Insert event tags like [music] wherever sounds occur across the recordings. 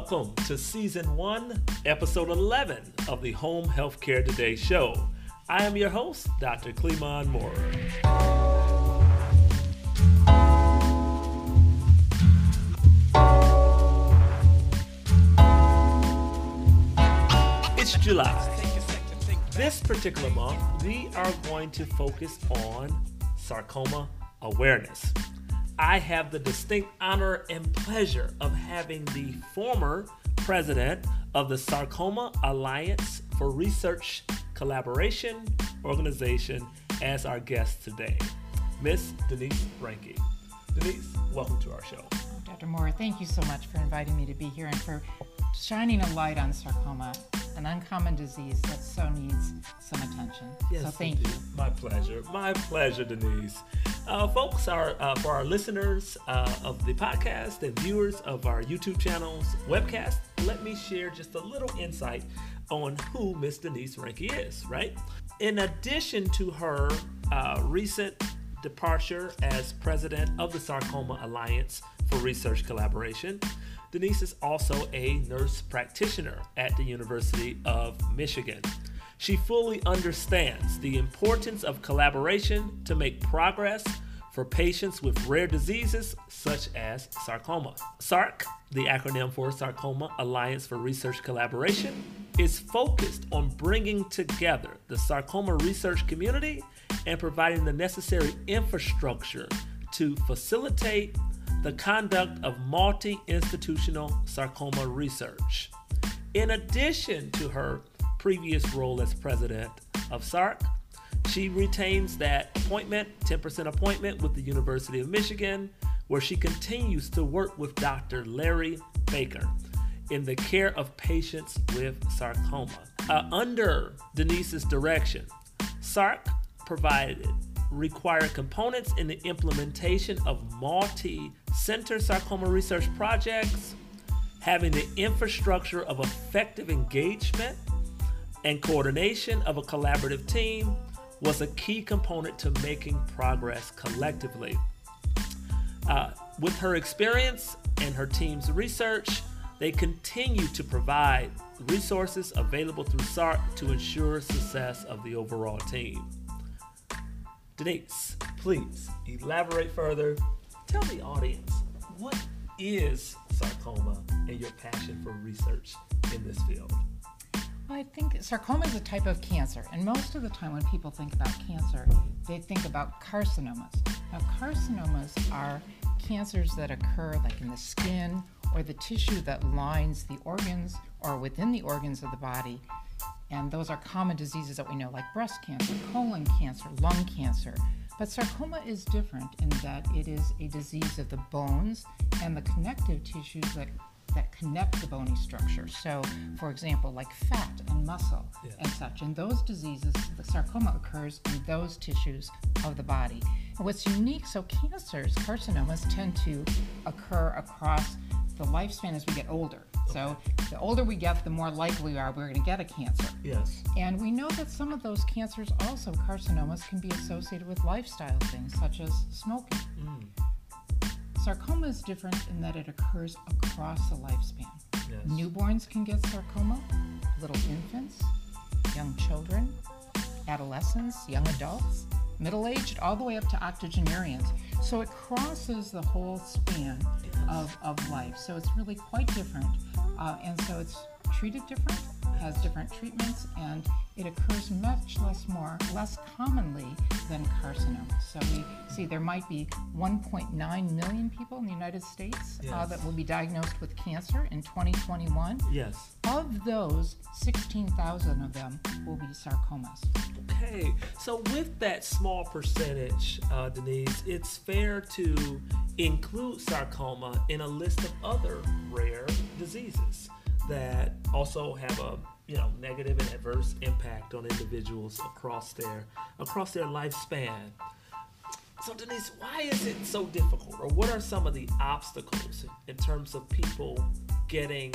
Welcome to season one, episode 11 of the Home Healthcare Today show. I am your host, Dr. Cleamon Moorer. It's July. This particular month, we are going to focus on sarcoma awareness. I have the distinct honor and pleasure of having the former president of the Sarcoma Alliance for Research Collaboration organization as our guest today, Miss Denise Reinke. Denise, welcome to our show. Dr. Moorer, thank you so much for inviting me to be here and for shining a light on sarcoma, an uncommon disease that so needs some attention. Yes, so thank indeed. you. My pleasure. My pleasure, Denise. Uh, folks, are uh, for our listeners uh, of the podcast and viewers of our YouTube channels, webcast, let me share just a little insight on who Miss Denise Reinke is, right? In addition to her uh, recent departure as president of the Sarcoma Alliance for Research Collaboration, Denise is also a nurse practitioner at the University of Michigan. She fully understands the importance of collaboration to make progress for patients with rare diseases such as sarcoma. SARC, the acronym for Sarcoma Alliance for Research Collaboration, is focused on bringing together the sarcoma research community and providing the necessary infrastructure to facilitate the conduct of multi institutional sarcoma research. In addition to her previous role as president of SARC, she retains that appointment, 10% appointment with the University of Michigan, where she continues to work with Dr. Larry Baker in the care of patients with sarcoma. Uh, under Denise's direction, SARC provided required components in the implementation of multi center sarcoma research projects, having the infrastructure of effective engagement and coordination of a collaborative team was a key component to making progress collectively. Uh, with her experience and her team's research, they continue to provide resources available through SARC to ensure success of the overall team. Denise, please elaborate further. Tell the audience what is sarcoma and your passion for research in this field. Well, I think sarcoma is a type of cancer, and most of the time when people think about cancer, they think about carcinomas. Now, carcinomas are cancers that occur like in the skin or the tissue that lines the organs or within the organs of the body. And those are common diseases that we know, like breast cancer, colon cancer, lung cancer. But sarcoma is different in that it is a disease of the bones and the connective tissues that, that connect the bony structure. So, for example, like fat and muscle Yeah. and such. In those diseases, the sarcoma occurs in those tissues of the body. And what's unique, so cancers, carcinomas, tend to occur across the lifespan as we get older. So, the older we get, the more likely we are we're going to get a cancer. Yes. And we know that some of those cancers, also carcinomas, can be associated with lifestyle things such as smoking. Mm, Sarcoma is different in that it occurs across the lifespan. yes. Newborns can get sarcoma, little infants, young children, adolescents, young adults, middle aged, all the way up to octogenarians. So it crosses the whole span of, of life. So it's really quite different. Uh, and so it's treated different, has different treatments, and it occurs much less more, less commonly than carcinoma. So we see there might be 1.9 million people in the United States uh, that will be diagnosed with cancer in 2021. Yes. Of those, 16,000 of them will be sarcomas. Okay, so with that small percentage, uh, Denise, it's fair to include sarcoma in a list of other rare diseases that also have a you know negative and adverse impact on individuals across their across their lifespan. So Denise, why is it so difficult, or what are some of the obstacles in terms of people getting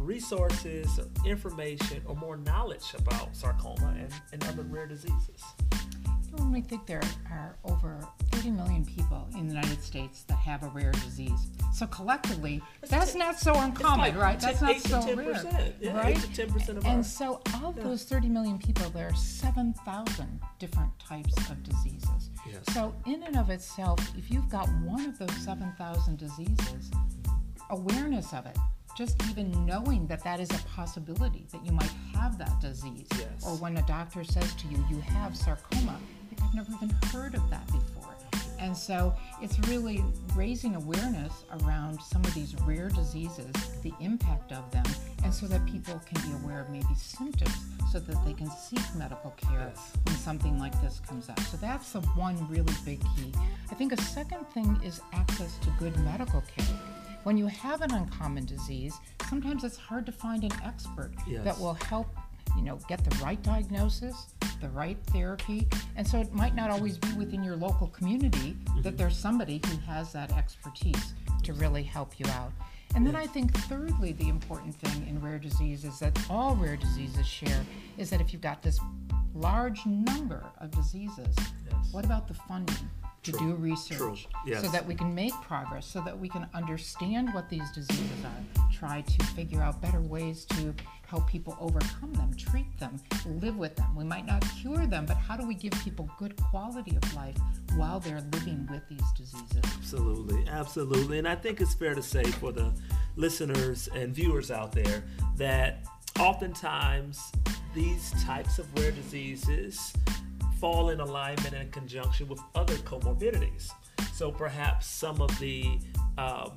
resources or information or more knowledge about sarcoma and, and other rare diseases? Only think there are over 30 million people in the United States that have a rare disease. So collectively, that's ten- not so uncommon, like right? That's not eight so 10%. rare, Yeah, right? eight to 10% of our- and so of those 30 million people, there are 7,000 different types of diseases. Yes. So in and of itself, if you've got one of those 7,000 diseases, awareness of it, just even knowing that that is a possibility that you might have that disease, Yes. or when a doctor says to you, you have sarcoma, like, I've never even heard of that before. And so it's really raising awareness around some of these rare diseases, the impact of them, and so that people can be aware of maybe symptoms so that they can seek medical care when something like this comes up. So that's the one really big key. I think a second thing is access to good medical care. When you have an uncommon disease, sometimes it's hard to find an expert Yes. that will help, you know, get the right diagnosis, the right therapy. And so it might not always be within your local community that mm-hmm. there's somebody who has that expertise to really help you out. And then I think thirdly, the important thing in rare diseases that all rare diseases share is that if you've got this large number of diseases, Yes. what about the funding to True. do research True. Yes. so that we can make progress, so that we can understand what these diseases are, try to figure out better ways to help people overcome them, treat them, live with them. We might not cure them, but how do we give people good quality of life while they're living with these diseases? Absolutely, absolutely. And I think it's fair to say for the listeners and viewers out there that oftentimes these types of rare diseases fall in alignment and conjunction with other comorbidities. So perhaps some of the um,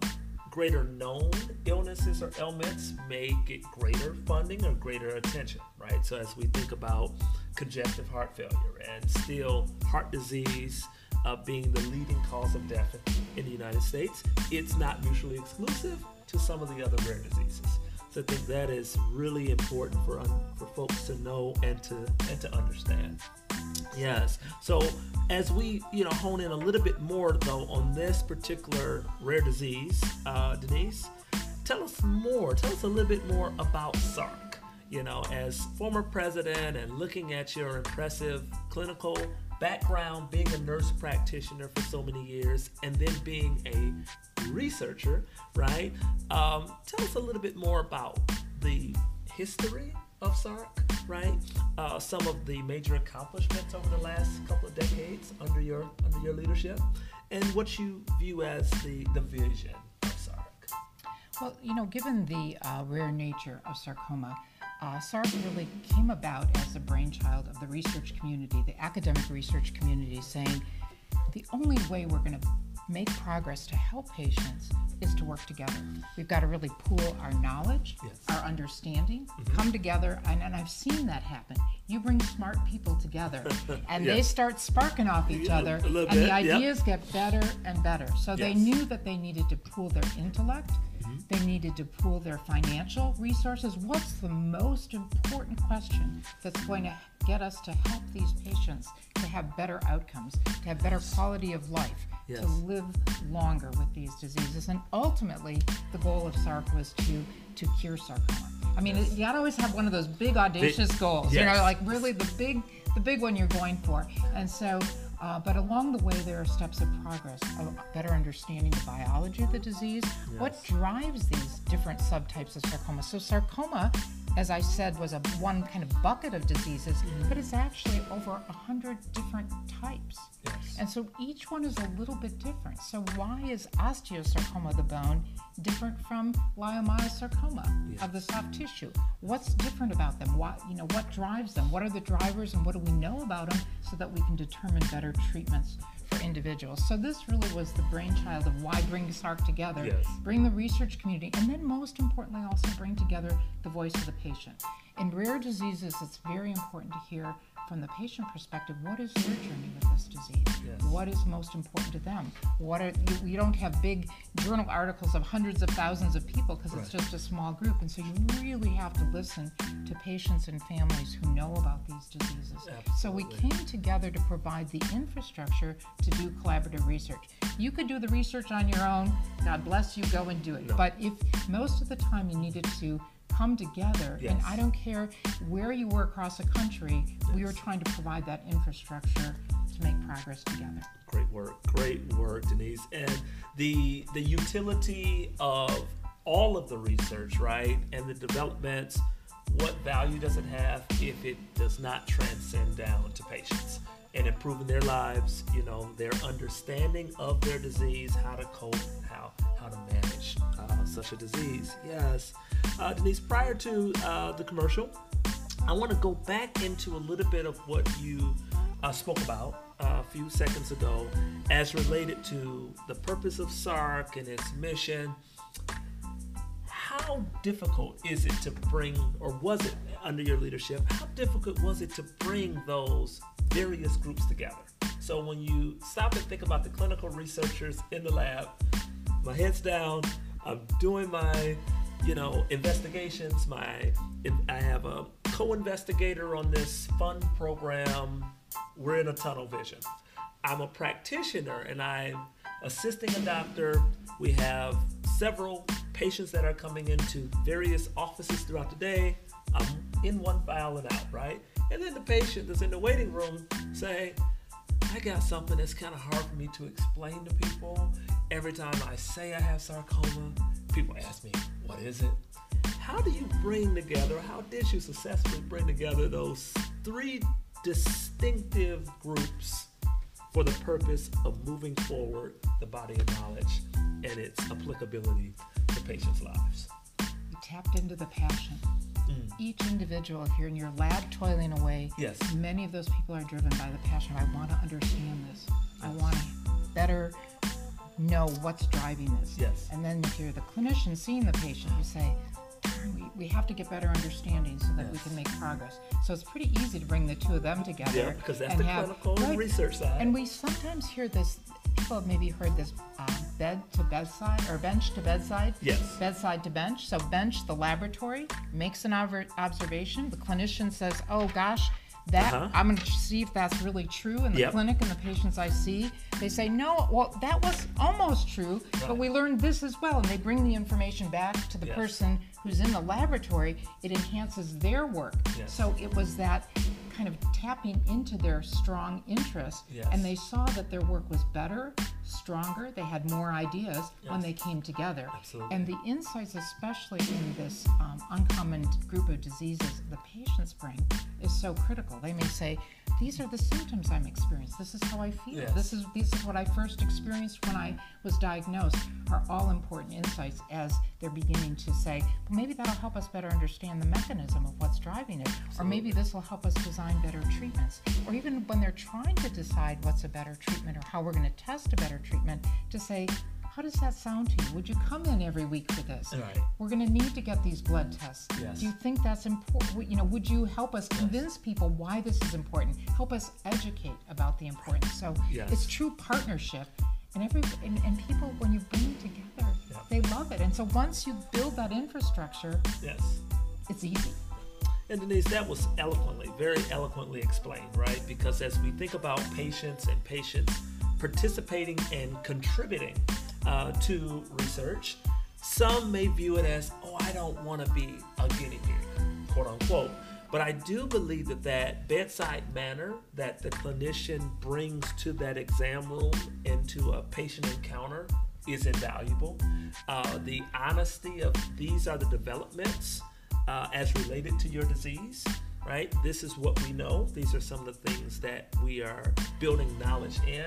greater known illnesses or ailments may get greater funding or greater attention, right? So as we think about congestive heart failure and still heart disease uh, being the leading cause of death in the United States, it's not mutually exclusive to some of the other rare diseases. So I think that is really important for un- for folks to know and to and to understand. Yes. So as we you know hone in a little bit more though on this particular rare disease, uh, Denise, tell us more. Tell us a little bit more about SARC. You know, as former president and looking at your impressive clinical background, being a nurse practitioner for so many years, and then being a researcher, right? Um, tell us a little bit more about the history of SARC, right? Uh, some of the major accomplishments over the last couple of decades under your under your leadership, and what you view as the the vision of SARC. Well, you know, given the uh, rare nature of sarcoma, uh, SARC really came about as a brainchild of the research community, the academic research community, saying the only way we're going to make progress to help patients is to work together. We've got to really pool our knowledge, Yes. our understanding, mm-hmm. come together, and, and I've seen that happen. You bring smart people together, [laughs] and they start sparking off each other, and the bit, yep. ideas get better and better. So they knew that they needed to pool their intellect, mm-hmm. they needed to pool their financial resources. What's the most important question that's going to get us to help these patients to have better outcomes, to have better quality of life, Yes. to live longer with these diseases? And ultimately, the goal of SARC was to to cure sarcoma. I mean, you gotta always have one of those big audacious goals, you know, like really the big the big one you're going for. And so, uh, but along the way, there are steps of progress, better understanding the biology of the disease, what drives these different subtypes of sarcoma. So sarcoma, as I said, was a one kind of bucket of diseases, but it's actually over a hundred different types. Yes. And so each one is a little bit different. So why is osteosarcoma of the bone different from leiomyosarcoma of the soft tissue? What's different about them? What you know, what drives them? What are the drivers and what do we know about them so that we can determine better treatments for individuals? So this really was the brainchild of why bring SARC together, Yes. bring the research community, and then most importantly also bring together the voice of the patient. In rare diseases, it's very important to hear from the patient perspective what is their journey with this disease? Yes. what is most important to them? What are you, you don't have big journal articles of hundreds of thousands of people because it's just a small group and so you really have to listen to patients and families who know about these diseases. So we came together to provide the infrastructure to do collaborative research. You could do the research on your own. God bless you. Go and do it. No. but if most of the time you needed to come together and i don't care where you were across the country we were trying to provide that infrastructure to make progress together. Great work, great work, Denise. And the the utility of all of the research, right, and the developments. What value does it have if it does not transcend down to patients and improving their lives? You know, their understanding of their disease, how to cope, how how to manage such a disease. Yes, uh, Denise. Prior to uh, the commercial, I want to go back into a little bit of what you uh, spoke about uh, a few seconds ago as related to the purpose of SARC and its mission. How difficult is it to bring, or was it under your leadership, how difficult was it to bring those various groups together? So when you stop and think about the clinical researchers in the lab, my head's down, I'm doing my, you know, investigations. My, I have a co-investigator on this fun program. We're in a tunnel vision. I'm a practitioner and I'm assisting a doctor. We have several patients that are coming into various offices throughout the day. I'm in one file and out, right? And then the patient that's in the waiting room say, I got something that's kind of hard for me to explain to people. Every time I say I have sarcoma, people ask me, What is it? How do you bring together, how did you successfully bring together those three distinctive groups for the purpose of moving forward the body of knowledge and its applicability to patients' lives? You tapped into the passion. Mm. Each individual, if you're in your lab toiling away, yes. many of those people are driven by the passion. I want to understand this. I want to better know what's driving this. Yes. And then if you're the clinician seeing the patient, you say, we, we have to get better understanding so that yes. we can make progress. So it's pretty easy to bring the two of them together. Yeah, because that's the have, clinical right, research side. And we sometimes hear this, people have maybe heard this uh, bed to bedside or bench to bedside. Yes. Bedside to bench. So bench, the laboratory, makes an observation. The clinician says, oh gosh, that uh-huh. I'm going to see if that's really true in the yep. clinic and the patients I see. They say, no, well, that was almost true, right. but we learned this as well. And they bring the information back to the yes. person who's in the laboratory. It enhances their work. Yes. So it was that kind of tapping into their strong interest, yes. and they saw that their work was better, stronger. They had more ideas yes. when they came together. Absolutely. And the insights, especially in this um, uncommon group of diseases the patients bring, is so critical. They may say, "These are the symptoms I'm experiencing. This is how I feel. Yes. This is this is what I first experienced when I was diagnosed." Are all important insights as they're beginning to say, "Well, maybe that'll help us better understand the mechanism of what's driving it, Absolutely. or maybe this will help us design better treatments." Or even when they're trying to decide what's a better treatment or how we're going to test a better treatment to say, how does that sound to you? Would you come in every week for this? Right. We're going to need to get these blood tests. Yes. Do you think that's important? You know, would you help us convince yes. people why this is important? Help us educate about the importance. So yes. it's true partnership, and every and, and people when you bring it together, they love it. And so once you build that infrastructure, yes, it's easy. And Denise, that was eloquently, very eloquently explained, right? Because as we think about patients and patients participating and contributing uh, to research. Some may view it as, oh, I don't want to be a guinea pig, quote unquote. But I do believe that that bedside manner that the clinician brings to that exam room into a patient encounter is invaluable. Uh, the honesty of these are the developments uh, as related to your disease, right? This is what we know. These are some of the things that we are building knowledge in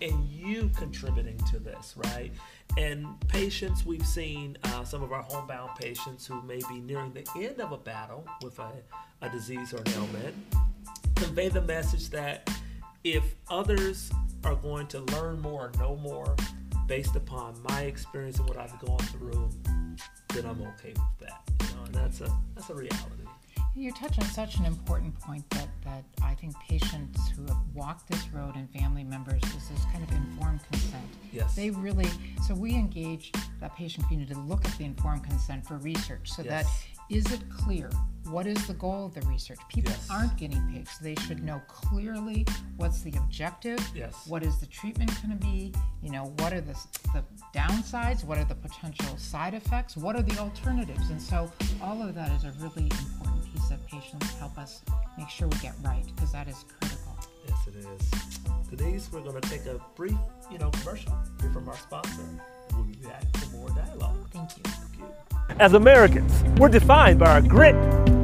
and you contributing to this, right? And patients, we've seen uh, some of our homebound patients who may be nearing the end of a battle with a, a disease or an ailment convey the message that if others are going to learn more or know more based upon my experience and what I've gone through, then I'm okay with that. You know, and that's a that's a reality. You touch on such an important point that, that I think patients who have walked this road and family members is this kind of informed consent. Yes. They really, so we engage that patient community to look at the informed consent for research so yes. that is it clear? What is the goal of the research? People yes. aren't guinea pigs. They should know clearly what's the objective. Yes. What is the treatment going to be? You know, what are the, the downsides? What are the potential side effects? What are the alternatives? And so all of that is a really important piece that patients help us make sure we get right because that is critical. Yes, it is. Denise, we're going to take a brief, you know, commercial here from our sponsor. We'll be back for more dialogue. Thank you. Thank you. As Americans, we're defined by our grit,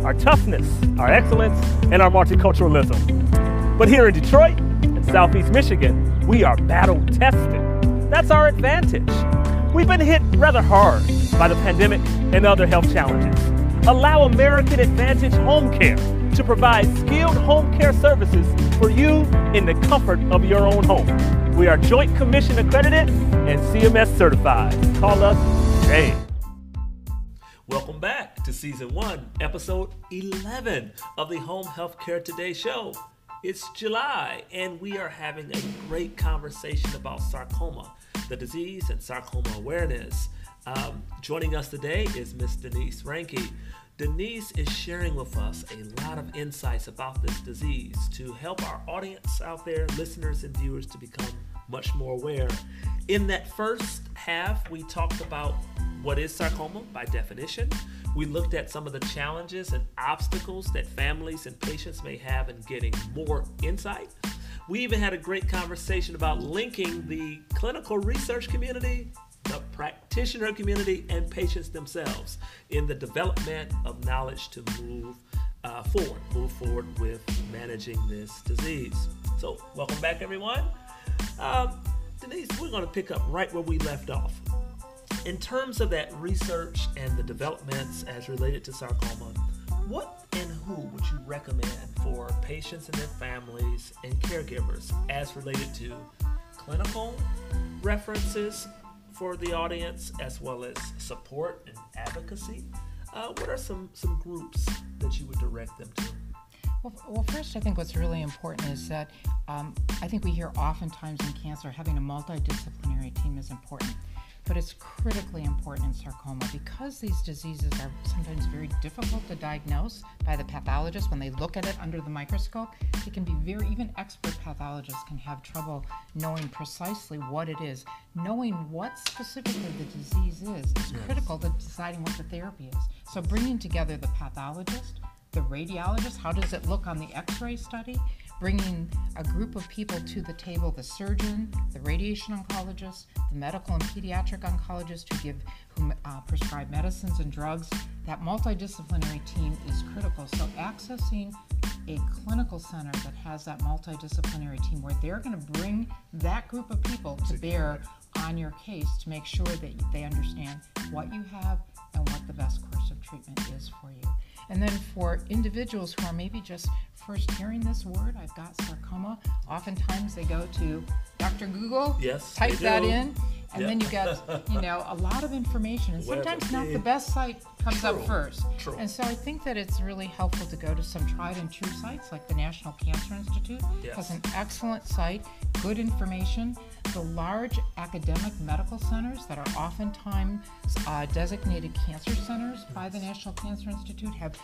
our toughness, our excellence, and our multiculturalism. But here in Detroit and Southeast Michigan, we are battle tested. That's our advantage. We've been hit rather hard by the pandemic and other health challenges. Allow American Advantage Home Care to provide skilled home care services for you in the comfort of your own home. We are Joint Commission accredited and CMS certified. Call us today. Welcome back to season one, episode 11 of the Home Healthcare Today show. It's July, and we are having a great conversation about sarcoma, the disease, and sarcoma awareness. Um, joining us today is Miss Denise Reinke. Denise is sharing with us a lot of insights about this disease to help our audience out there, listeners and viewers, to become much more aware. In that first half, we talked about what is sarcoma by definition. We looked at some of the challenges and obstacles that families and patients may have in getting more insight. We even had a great conversation about linking the clinical research community, the practitioner community, and patients themselves in the development of knowledge to move uh, forward, move forward with managing this disease. So, welcome back, everyone. Um, Denise, we're going to pick up right where we left off in terms of that research and the developments as related to sarcoma, what and who would you recommend for patients and their families and caregivers as related to clinical references for the audience as well as support and advocacy? Uh, what are some, some groups that you would direct them to? Well, well, first, I think what's really important is that um, I think we hear oftentimes in cancer having a multidisciplinary team is important but it's critically important in sarcoma because these diseases are sometimes very difficult to diagnose by the pathologist when they look at it under the microscope. It can be very, even expert pathologists can have trouble knowing precisely what it is. Knowing what specifically the disease is is yes. critical to deciding what the therapy is. So, bringing together the pathologist, the radiologist, how does it look on the x ray study? Bringing a group of people to the table the surgeon, the radiation oncologist, the medical and pediatric oncologist who give who uh, prescribe medicines and drugs. That multidisciplinary team is critical. So accessing a clinical center that has that multidisciplinary team where they're going to bring that group of people to bear on your case to make sure that they understand what you have and what the best course of treatment is for you. And then for individuals who are maybe just first hearing this word, I've got sarcoma, oftentimes they go to Dr. Google, yes, type that in, and yep. then you get, [laughs] you know, a lot of information. And sometimes not the best site comes True. up first. True. And so I think that it's really helpful to go to some tried and true sites like the National Cancer Institute yes. has an excellent site, good information. The large academic medical centers that are oftentimes uh, designated cancer centers by the National Cancer Institute have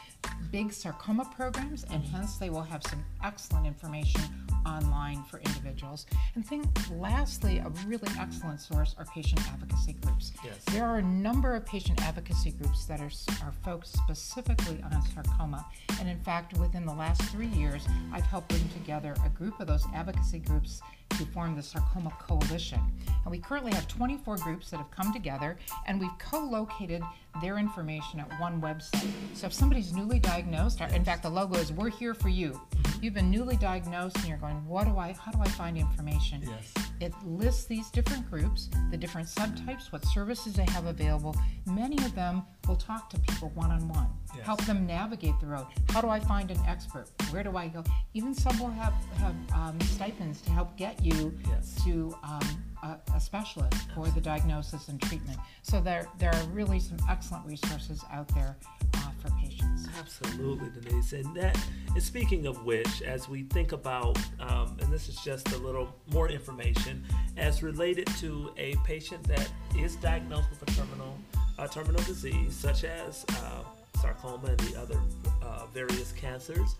big sarcoma programs, and hence they will have some excellent information online for individuals. And think lastly, a really excellent source are patient advocacy groups. Yes. There are a number of patient advocacy groups that are, are focused specifically on sarcoma. And in fact, within the last three years, I've helped bring together a group of those advocacy groups to form the Sarcoma Coalition. And we currently have 24 groups that have come together, and we've co located their information at one website. So if somebody's newly diagnosed, in fact, the logo is We're Here for You. You've been newly diagnosed and you're going, What do I, how do I find information? Yes. It lists these different groups, the different subtypes, what services they have available. Many of them will talk to people one on one, help them navigate the road. How do I find an expert? Where do I go? Even some will have, have um, stipends to help get you yes. to um, a, a, specialist for the diagnosis and treatment. So there, there are really some excellent resources out there uh, for patients. Absolutely, Denise. And that, and speaking of which, as we think about, um, and this is just a little more information, as related to a patient that is diagnosed with a terminal, uh, terminal disease, such as uh, sarcoma and the other uh, various cancers.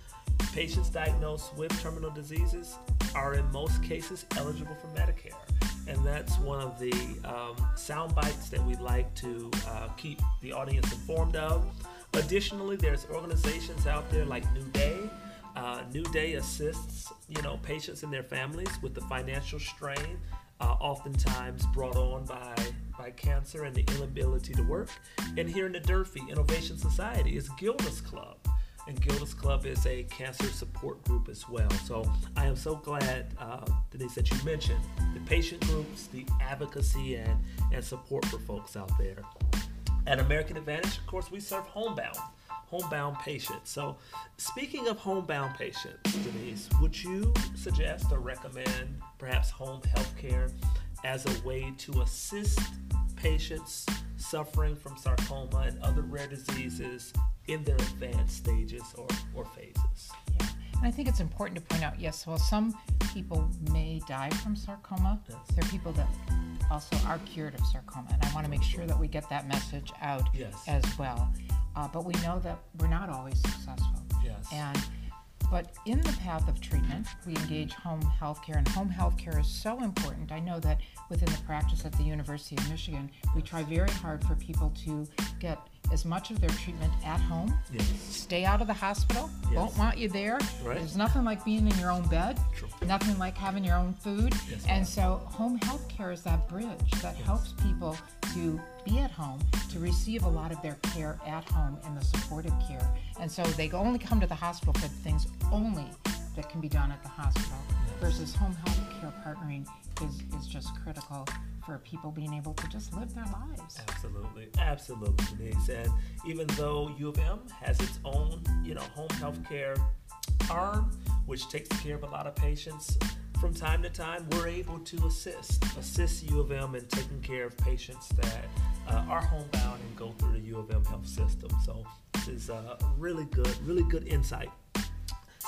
Patients diagnosed with terminal diseases are in most cases eligible for Medicare and that's one of the um, sound bites that we like to uh, keep the audience informed of. Additionally, there's organizations out there like New Day Uh, New Day assists, you know, patients and their families with the financial strain, uh, oftentimes brought on by by cancer and the inability to work. And here in the Durfee Innovation Society is Gilda's Club. And Gilda's Club is a cancer support group as well. So I am so glad, uh, Denise, that you mentioned the patient groups, the advocacy, and, and support for folks out there. At American Advantage, of course, we serve homebound homebound patients. So, speaking of homebound patients, Denise, would you suggest or recommend perhaps home health care as a way to assist patients suffering from sarcoma and other rare diseases in their advanced stages or, or phases? Yeah. And I think it's important to point out yes, while some people may die from sarcoma, yes. there are people that also are cured of sarcoma. And I want to make sure that we get that message out yes. as well. Uh, but we know that we're not always successful. Yes. And but in the path of treatment, we engage home health care, and home health care is so important. I know that within the practice at the University of Michigan, we try very hard for people to get as much of their treatment at home. Yes. Stay out of the hospital. Yes. Won't want you there. Right. There's nothing like being in your own bed. True. Nothing like having your own food. Yes, and so home health care is that bridge that helps people to be at home, to receive a lot of their care at home in the supportive care. And so they only come to the hospital for the things only that can be done at the hospital versus home health care partnering is, is just critical for people being able to just live their lives. Absolutely, absolutely, Denise. And even though U of M has its own, you know, home health care arm, which takes care of a lot of patients, from time to time we're able to assist, assist U of M in taking care of patients that uh, are homebound and go through the U of M health system. So this is a really good, really good insight.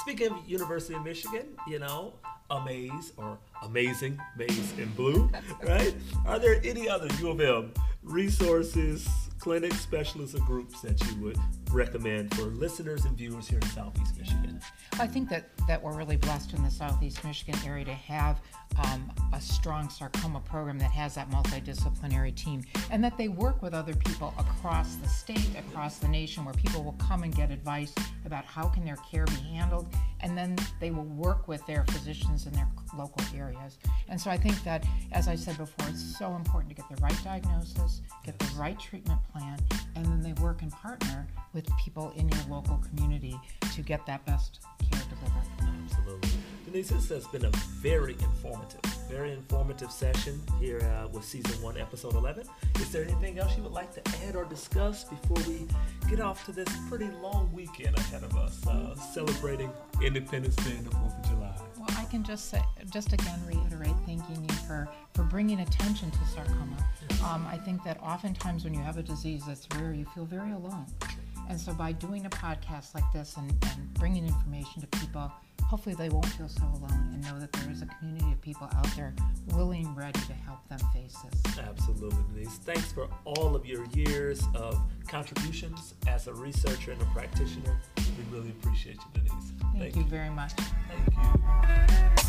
Speaking of University of Michigan, you know, amaze or amazing maize in blue, right? Are there any other U of M resources, clinics, specialists, or groups that you would recommend for listeners and viewers here in Southeast Michigan? I think that, that we're really blessed in the Southeast Michigan area to have um, a strong sarcoma program that has that multidisciplinary team and that they work with other people across the state, across the nation, where people will come and get advice about how can their care be handled and then they will work with their physicians in their local areas. And so I think that, as I said before, it's so important to get the right diagnosis, get the right treatment plan, and then they work and partner with people in your local community to get that best care delivered. Absolutely. Denise, this has been a very informative, very informative session here uh, with season one, episode 11. Is there anything else you would like to add or discuss before we get off to this pretty long weekend ahead of us, uh, celebrating Independence Day and the 4th of July? Well, I can just say, just again reiterate thanking you for, for bringing attention to sarcoma. Yes. Um, I think that oftentimes when you have a disease that's rare, you feel very alone. And so by doing a podcast like this and, and bringing information to people, hopefully they won't feel so alone and know that there is a community of people out there willing, ready to help them face this. Absolutely, Denise. Thanks for all of your years of contributions as a researcher and a practitioner. We really appreciate you, Denise. Thank, Thank you, you very much. Thank you.